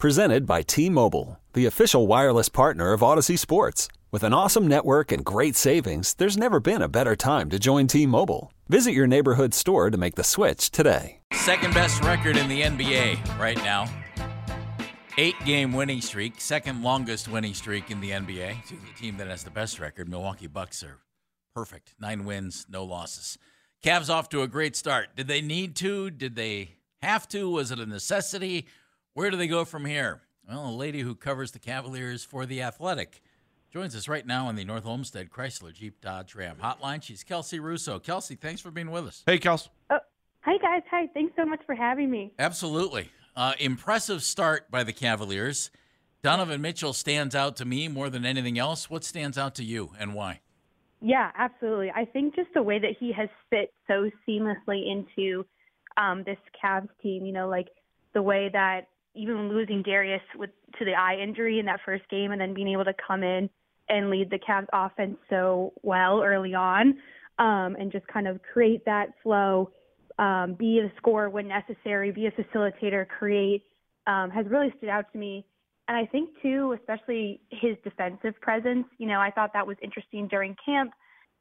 Presented by T-Mobile, the official wireless partner of Audacy Sports. With an awesome network and great savings, there's never been a better time to join T-Mobile. Visit your neighborhood store to make the switch today. Second best record in the NBA right now. Eight game winning streak, second longest winning streak in the NBA. To the team that has the best record, Milwaukee Bucks are perfect. Nine wins, no losses. Cavs off to a great start. Did they need to? Did they have to? Was it a necessity? Where do they go from here? Well, a lady who covers the Cavaliers for The Athletic joins us right now on the North Olmsted Chrysler Jeep Dodge Ram hotline. She's Kelsey Russo. Kelsey, thanks for being with us. Hey, Kels. Oh, hi, guys. Hi. Thanks so much for having me. Absolutely. Uh, impressive start by the Cavaliers. Donovan Mitchell stands out to me more than anything else. What stands out to you and why? Yeah, absolutely. I think just the way that he has fit so seamlessly into um, this Cavs team, you know, like the way that even losing Darius with to the eye injury in that first game and then being able to come in and lead the Cavs offense so well early on um, and just kind of create that flow, um, be a scorer when necessary, be a facilitator, create, um, has really stood out to me. And I think too, especially his defensive presence, you know, I thought that was interesting during camp.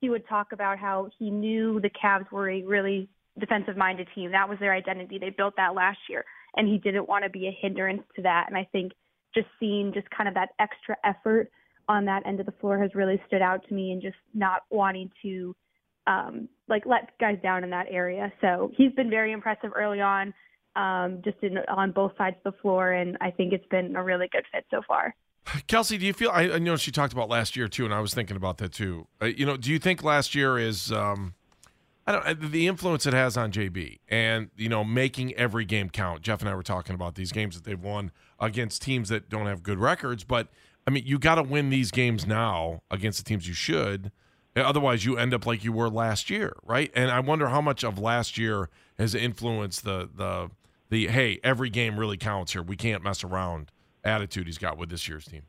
He would talk about how he knew the Cavs were a really defensive minded team. That was their identity. They built that last year and he didn't want to be a hindrance to that. And I think just seeing just kind of that extra effort on that end of the floor has really stood out to me and just not wanting to um like let guys down in that area. So he's been very impressive early on um, just in, on both sides of the floor, and I think it's been a really good fit so far. Kelsey, do you feel? I, I know she talked about last year too, and I was thinking about that too. Uh, you know, do you think last year is? Um, I don't uh, the influence it has on JB, and you know, making every game count. Jeff and I were talking about these games that they've won against teams that don't have good records, but I mean, you got to win these games now against the teams you should. Otherwise, you end up like you were last year, right? And I wonder how much of last year has influenced the the the hey, every game really counts here. We can't mess around attitude he's got with this year's team.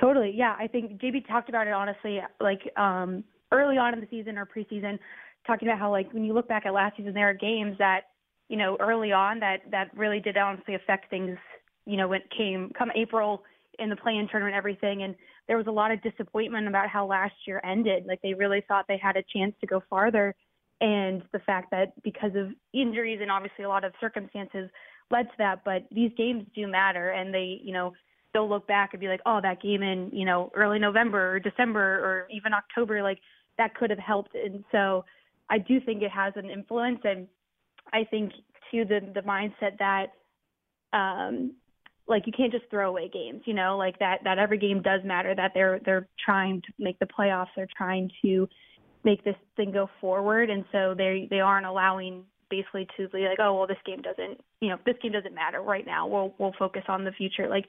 Totally. Yeah. I think JB talked about it honestly, like um, early on in the season or preseason, talking about how like when you look back at last season, there are games that, you know, early on that, that really did honestly affect things, you know, when it came come April in the play in tournament, everything. And there was a lot of disappointment about how last year ended. Like they really thought they had a chance to go farther and the fact that because of injuries and obviously a lot of circumstances led to that. But these games do matter, and they, you know, they'll look back and be like, oh, that game in, you know, early November or December or even October, like that could have helped. And so I do think it has an influence, and I think to the the mindset that. Um, like you can't just throw away games, you know, like that that every game does matter, that they're they're trying to make the playoffs, they're trying to make this thing go forward and so they they aren't allowing basically to be like oh well this game doesn't you know this game doesn't matter right now we'll we'll focus on the future like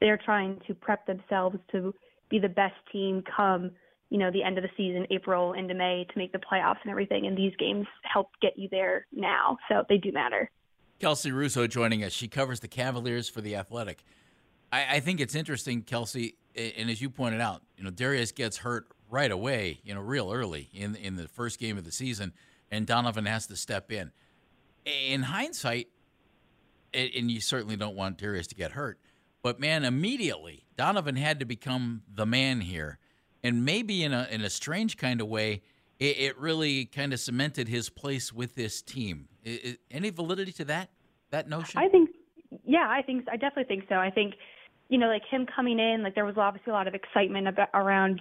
they're trying to prep themselves to be the best team come you know the end of the season april into may to make the playoffs and everything and these games help get you there now. So they do matter. Kelsey russo joining us. She covers the cavaliers for the athletic. I, I think it's interesting kelsey and as you pointed out you know darius gets hurt right away, you know, real early in in the first game of the season, and Donovan has to step in. In hindsight, and you certainly don't want Darius to get hurt, but man, immediately Donovan had to become the man here, and maybe in a in a strange kind of way, it, it really kind of cemented his place with this team. any validity to that that notion? I think, yeah, I think I definitely think so. I think, you know, like him coming in, like there was obviously a lot of excitement about around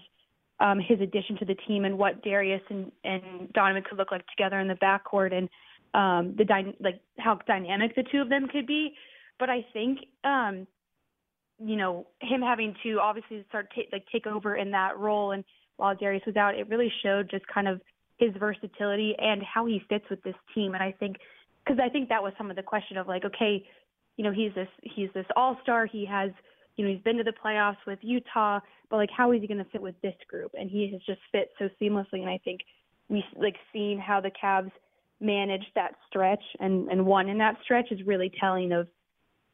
um, his addition to the team and what Darius and, and Donovan could look like together in the backcourt and um, the dy- like how dynamic the two of them could be. But I think um, you know him having to obviously start t- like take over in that role and while Darius was out, it really showed just kind of his versatility and how he fits with this team. And I think because I think that was some of the question of like, okay, you know, he's this he's this all star. He has you know, he's been to the playoffs with Utah, but like how is he going to fit with this group? And he has just fit so seamlessly. And I think we like seeing how the Cavs managed that stretch and and won in that stretch is really telling of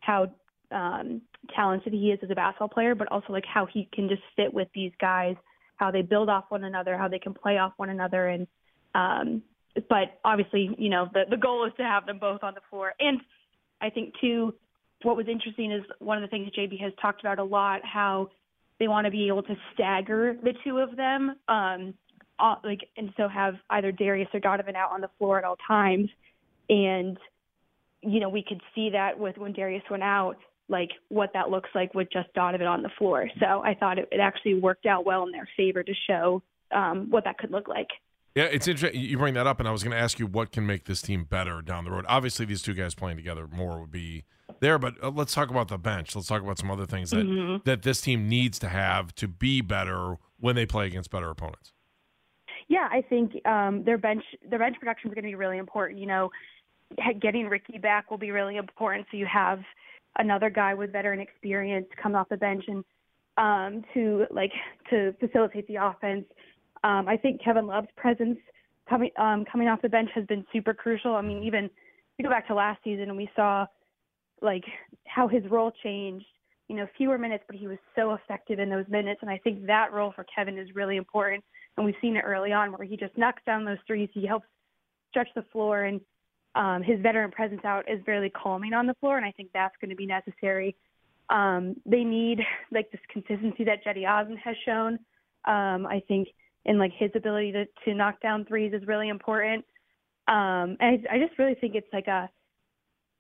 how um, talented he is as a basketball player, but also like how he can just fit with these guys, how they build off one another, how they can play off one another, and um, but obviously, you know, the the goal is to have them both on the floor. And I think too, what was interesting is one of the things JB has talked about a lot, how they want to be able to stagger the two of them, um, uh, like and so have either Darius or Donovan out on the floor at all times, and you know we could see that with when Darius went out, like what that looks like with just Donovan on the floor. So I thought it, it actually worked out well in their favor to show um, what that could look like. Yeah, it's interesting. You bring that up, and I was going to ask you what can make this team better down the road. Obviously, these two guys playing together more would be there, but uh, let's talk about the bench. Let's talk about some other things that mm-hmm. that this team needs to have to be better when they play against better opponents. Yeah, I think um, their bench their bench production is going to be really important. You know, getting Ricky back will be really important. So you have another guy with veteran experience come off the bench and um, to like to facilitate the offense. Um, I think Kevin Love's presence coming um, coming off the bench has been super crucial. I mean, even we go back to last season and we saw like how his role changed. You know, fewer minutes, but he was so effective in those minutes. And I think that role for Kevin is really important. And we've seen it early on where he just knocks down those threes. He helps stretch the floor, and um, his veteran presence out is really calming on the floor. And I think that's going to be necessary. Um, they need like this consistency that Cedi Osman has shown. Um, I think and like his ability to to knock down threes is really important. Um, and I, I just really think it's like a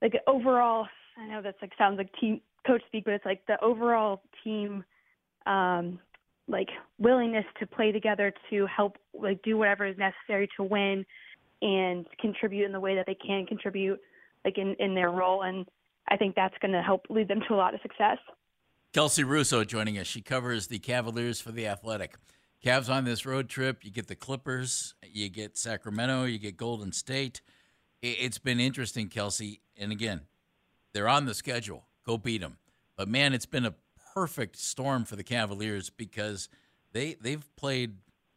like an overall. I know that's like sounds like team coach speak, but it's like the overall team um, like willingness to play together to help like do whatever is necessary to win and contribute in the way that they can contribute like in in their role and I think that's going to help lead them to a lot of success. Kelsey Russo joining us. She covers the Cavaliers for the Athletic. Cavs on this road trip. You get the Clippers, you get Sacramento, you get Golden State. It's been interesting, Kelsey. And again, they're on the schedule. Go beat them. But man, it's been a perfect storm for the Cavaliers because they they've played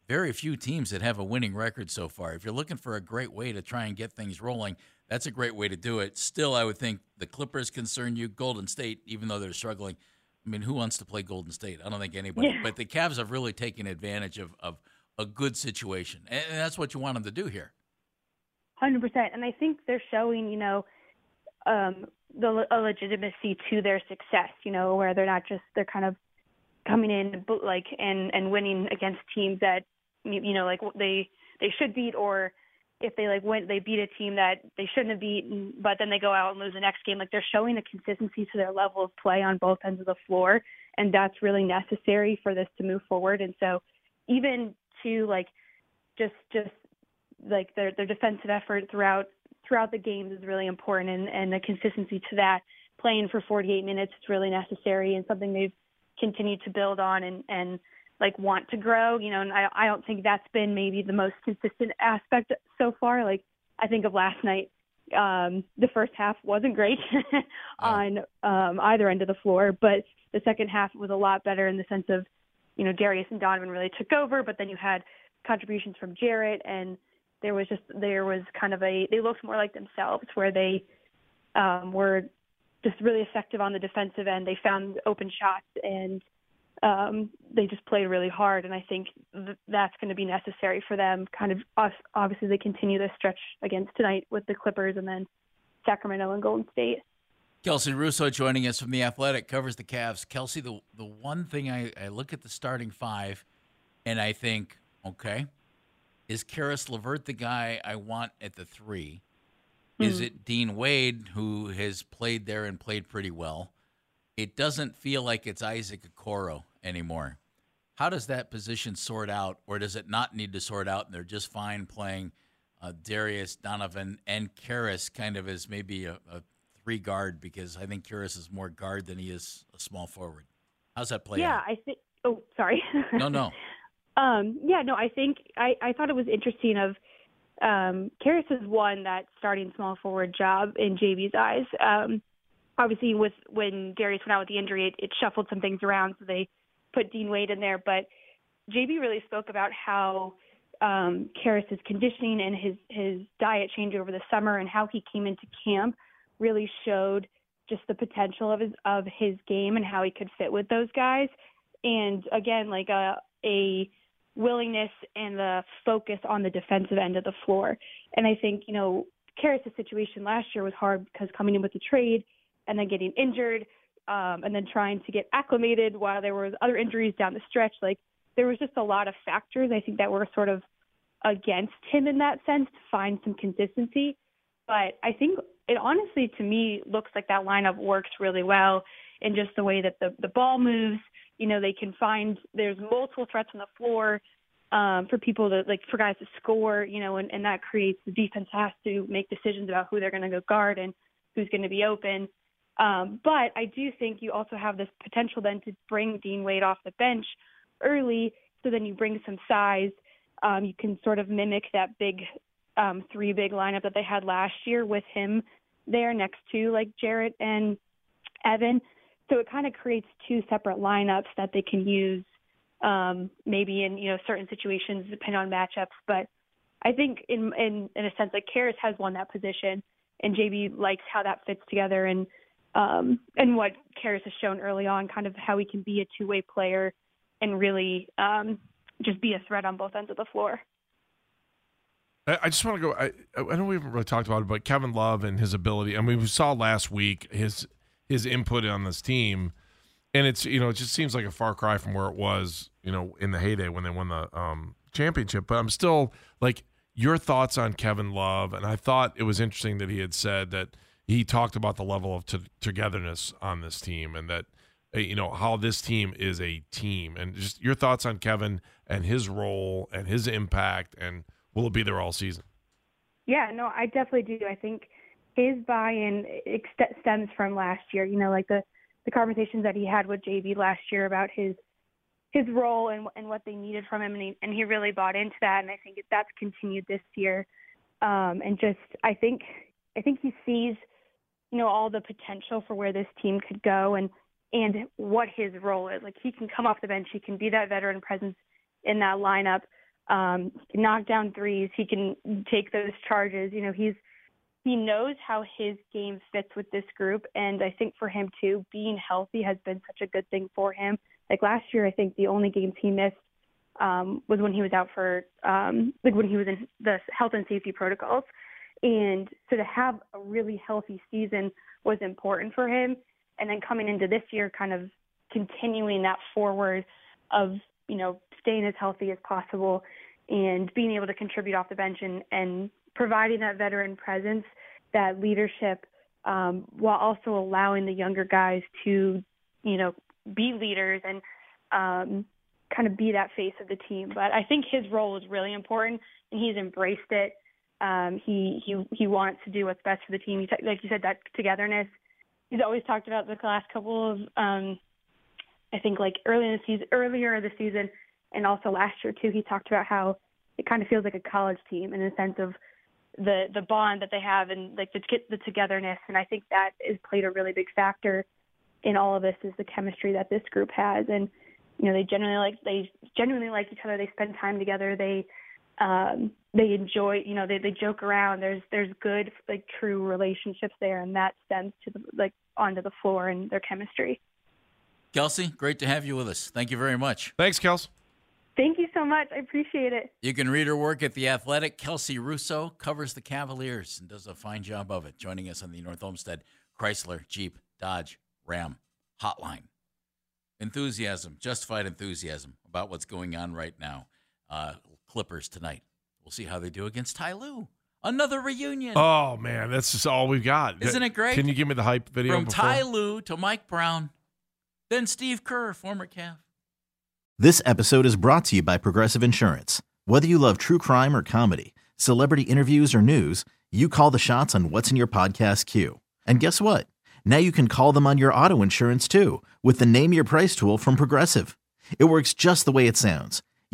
very few teams that have a winning record so far. If you're looking for a great way to try and get things rolling, that's a great way to do it. Still, I would think the Clippers concern you, Golden State, even though they're struggling, I mean, who wants to play Golden State? I don't think anybody. Yeah. But the Cavs have really taken advantage of, of a good situation, and that's what you want them to do here. Hundred percent, and I think they're showing, you know, um, the a legitimacy to their success. You know, where they're not just they're kind of coming in like and and winning against teams that you know like they they should beat or if they like went they beat a team that they shouldn't have beaten, but then they go out and lose the next game. Like they're showing the consistency to their level of play on both ends of the floor, and that's really necessary for this to move forward. And so, even to like just just like their their defensive effort throughout throughout the games is really important, and and the consistency to that playing for 48 minutes is really necessary and something they've continued to build on and and like want to grow, you know, and I I don't think that's been maybe the most consistent aspect so far. Like I think of last night, um, the first half wasn't great on um, either end of the floor, but the second half was a lot better in the sense of, you know, Darius and Donovan really took over, but then you had contributions from Jarrett and there was just there was kind of a they looked more like themselves where they um, were just really effective on the defensive end. They found open shots and um, they just played really hard, and I think th- that's going to be necessary for them. Kind of obviously they continue this stretch against tonight with the Clippers, and then Sacramento and Golden State. Kelsey Russo joining us from the Athletic covers the Cavs. Kelsey, the the one thing I, I look at the starting five, and I think, okay, is Caris LeVert the guy I want at the 3 mm-hmm. Is it Dean Wade who has played there and played pretty well? It doesn't feel like it's Isaac Okoro anymore. How does that position sort out, or does it not need to sort out, and they're just fine playing uh, Darius Donovan and Caris kind of as maybe a, a three guard because I think Caris is more guard than he is a small forward. How's that play? Yeah, out? I think. Oh, sorry. no, no. Um, yeah, no. I think I, I thought it was interesting. Of um, Caris has won that starting small forward job in JB's eyes. Um, obviously with when Darius went out with the injury, it, it shuffled some things around, so they put Dean Wade in there. But JB really spoke about how um, conditioning and his his diet change over the summer and how he came into camp really showed just the potential of his of his game and how he could fit with those guys. And again, like a a willingness and the focus on the defensive end of the floor. And I think, you know, Caris' situation last year was hard because coming in with the trade and then getting injured, um, and then trying to get acclimated while there was other injuries down the stretch. Like there was just a lot of factors I think that were sort of against him in that sense to find some consistency. But I think it honestly to me looks like that lineup works really well in just the way that the the ball moves. You know, they can find there's multiple threats on the floor um, for people to like for guys to score. You know, and, and that creates the defense has to make decisions about who they're going to go guard and who's going to be open. Um, but I do think you also have this potential then to bring Dean Wade off the bench early, so then you bring some size. Um, you can sort of mimic that big um, three big lineup that they had last year with him there next to like Jarrett and Evan. So it kind of creates two separate lineups that they can use um, maybe in you know certain situations depending on matchups. But I think in in in a sense like Caris has won that position, and JB likes how that fits together and um, and what Caris has shown early on, kind of how he can be a two way player and really um, just be a threat on both ends of the floor. I just want to go. I, I know we haven't really talked about it, but Kevin Love and his ability. I mean, we saw last week his his input on this team, and it's you know it just seems like a far cry from where it was you know in the heyday when they won the um, championship. But I'm still like your thoughts on Kevin Love, and I thought it was interesting that he had said that he talked about the level of togetherness on this team, and that uh, you know how this team is a team, and just your thoughts on Kevin and his role and his impact and will it be there all season? Yeah, no, I definitely do. I think his buy-in stems from last year. You know, like the the conversations that he had with JB last year about his his role and and what they needed from him, and he and he really bought into that. And I think that's continued this year. Um, and just, I think, I think he sees, you know, all the potential for where this team could go, and and what his role is. Like he can come off the bench, he can be that veteran presence in that lineup um, knock down threes. He can take those charges. You know, he's he knows how his game fits with this group, and I think for him too, being healthy has been such a good thing for him. Like last year, I think the only games he missed um, was when he was out for um, like when he was in the health and safety protocols, and so to have a really healthy season was important for him. And then coming into this year, kind of continuing that forward of you know, staying as healthy as possible and being able to contribute off the bench and, and providing that veteran presence, that leadership, um, while also allowing the younger guys to, you know, be leaders and um, kind of be that face of the team. But I think his role is really important, and he's embraced it. Um, he he he wants to do what's best for the team. He t- like you said, that togetherness. He's always talked about the last couple of um, I think like early in the season, earlier the season, and also last year too, he talked about how it kind of feels like a college team in the sense of the the bond that they have and like the the togetherness. And I think that has played a really big factor in all of this is the chemistry that this group has. And you know, they genuinely like they genuinely like each other. They spend time together. They um they enjoy you know they they joke around there's there's good like true relationships there and that stems to the like onto the floor and their chemistry Kelsey, great to have you with us. Thank you very much. Thanks, Kels. Thank you so much. I appreciate it. You can read her work at The Athletic. Kelsey Russo covers the Cavaliers and does a fine job of it, joining us on the North Olmsted Chrysler, Jeep, Dodge, Ram hotline. Enthusiasm, justified enthusiasm about what's going on right now. Uh, Clippers tonight. We'll see how they do against Ty Lue. Another reunion. Oh, man. That's just all we've got. Isn't it great? Can you give me the hype video? From before? Ty Lue to Mike Brown then Steve Kerr, former Cav. This episode is brought to you by Progressive Insurance. Whether you love true crime or comedy, celebrity interviews or news, you call the shots on what's in your podcast queue. And guess what? Now you can call them on your auto insurance too with the Name Your Price tool from Progressive. It works just the way it sounds.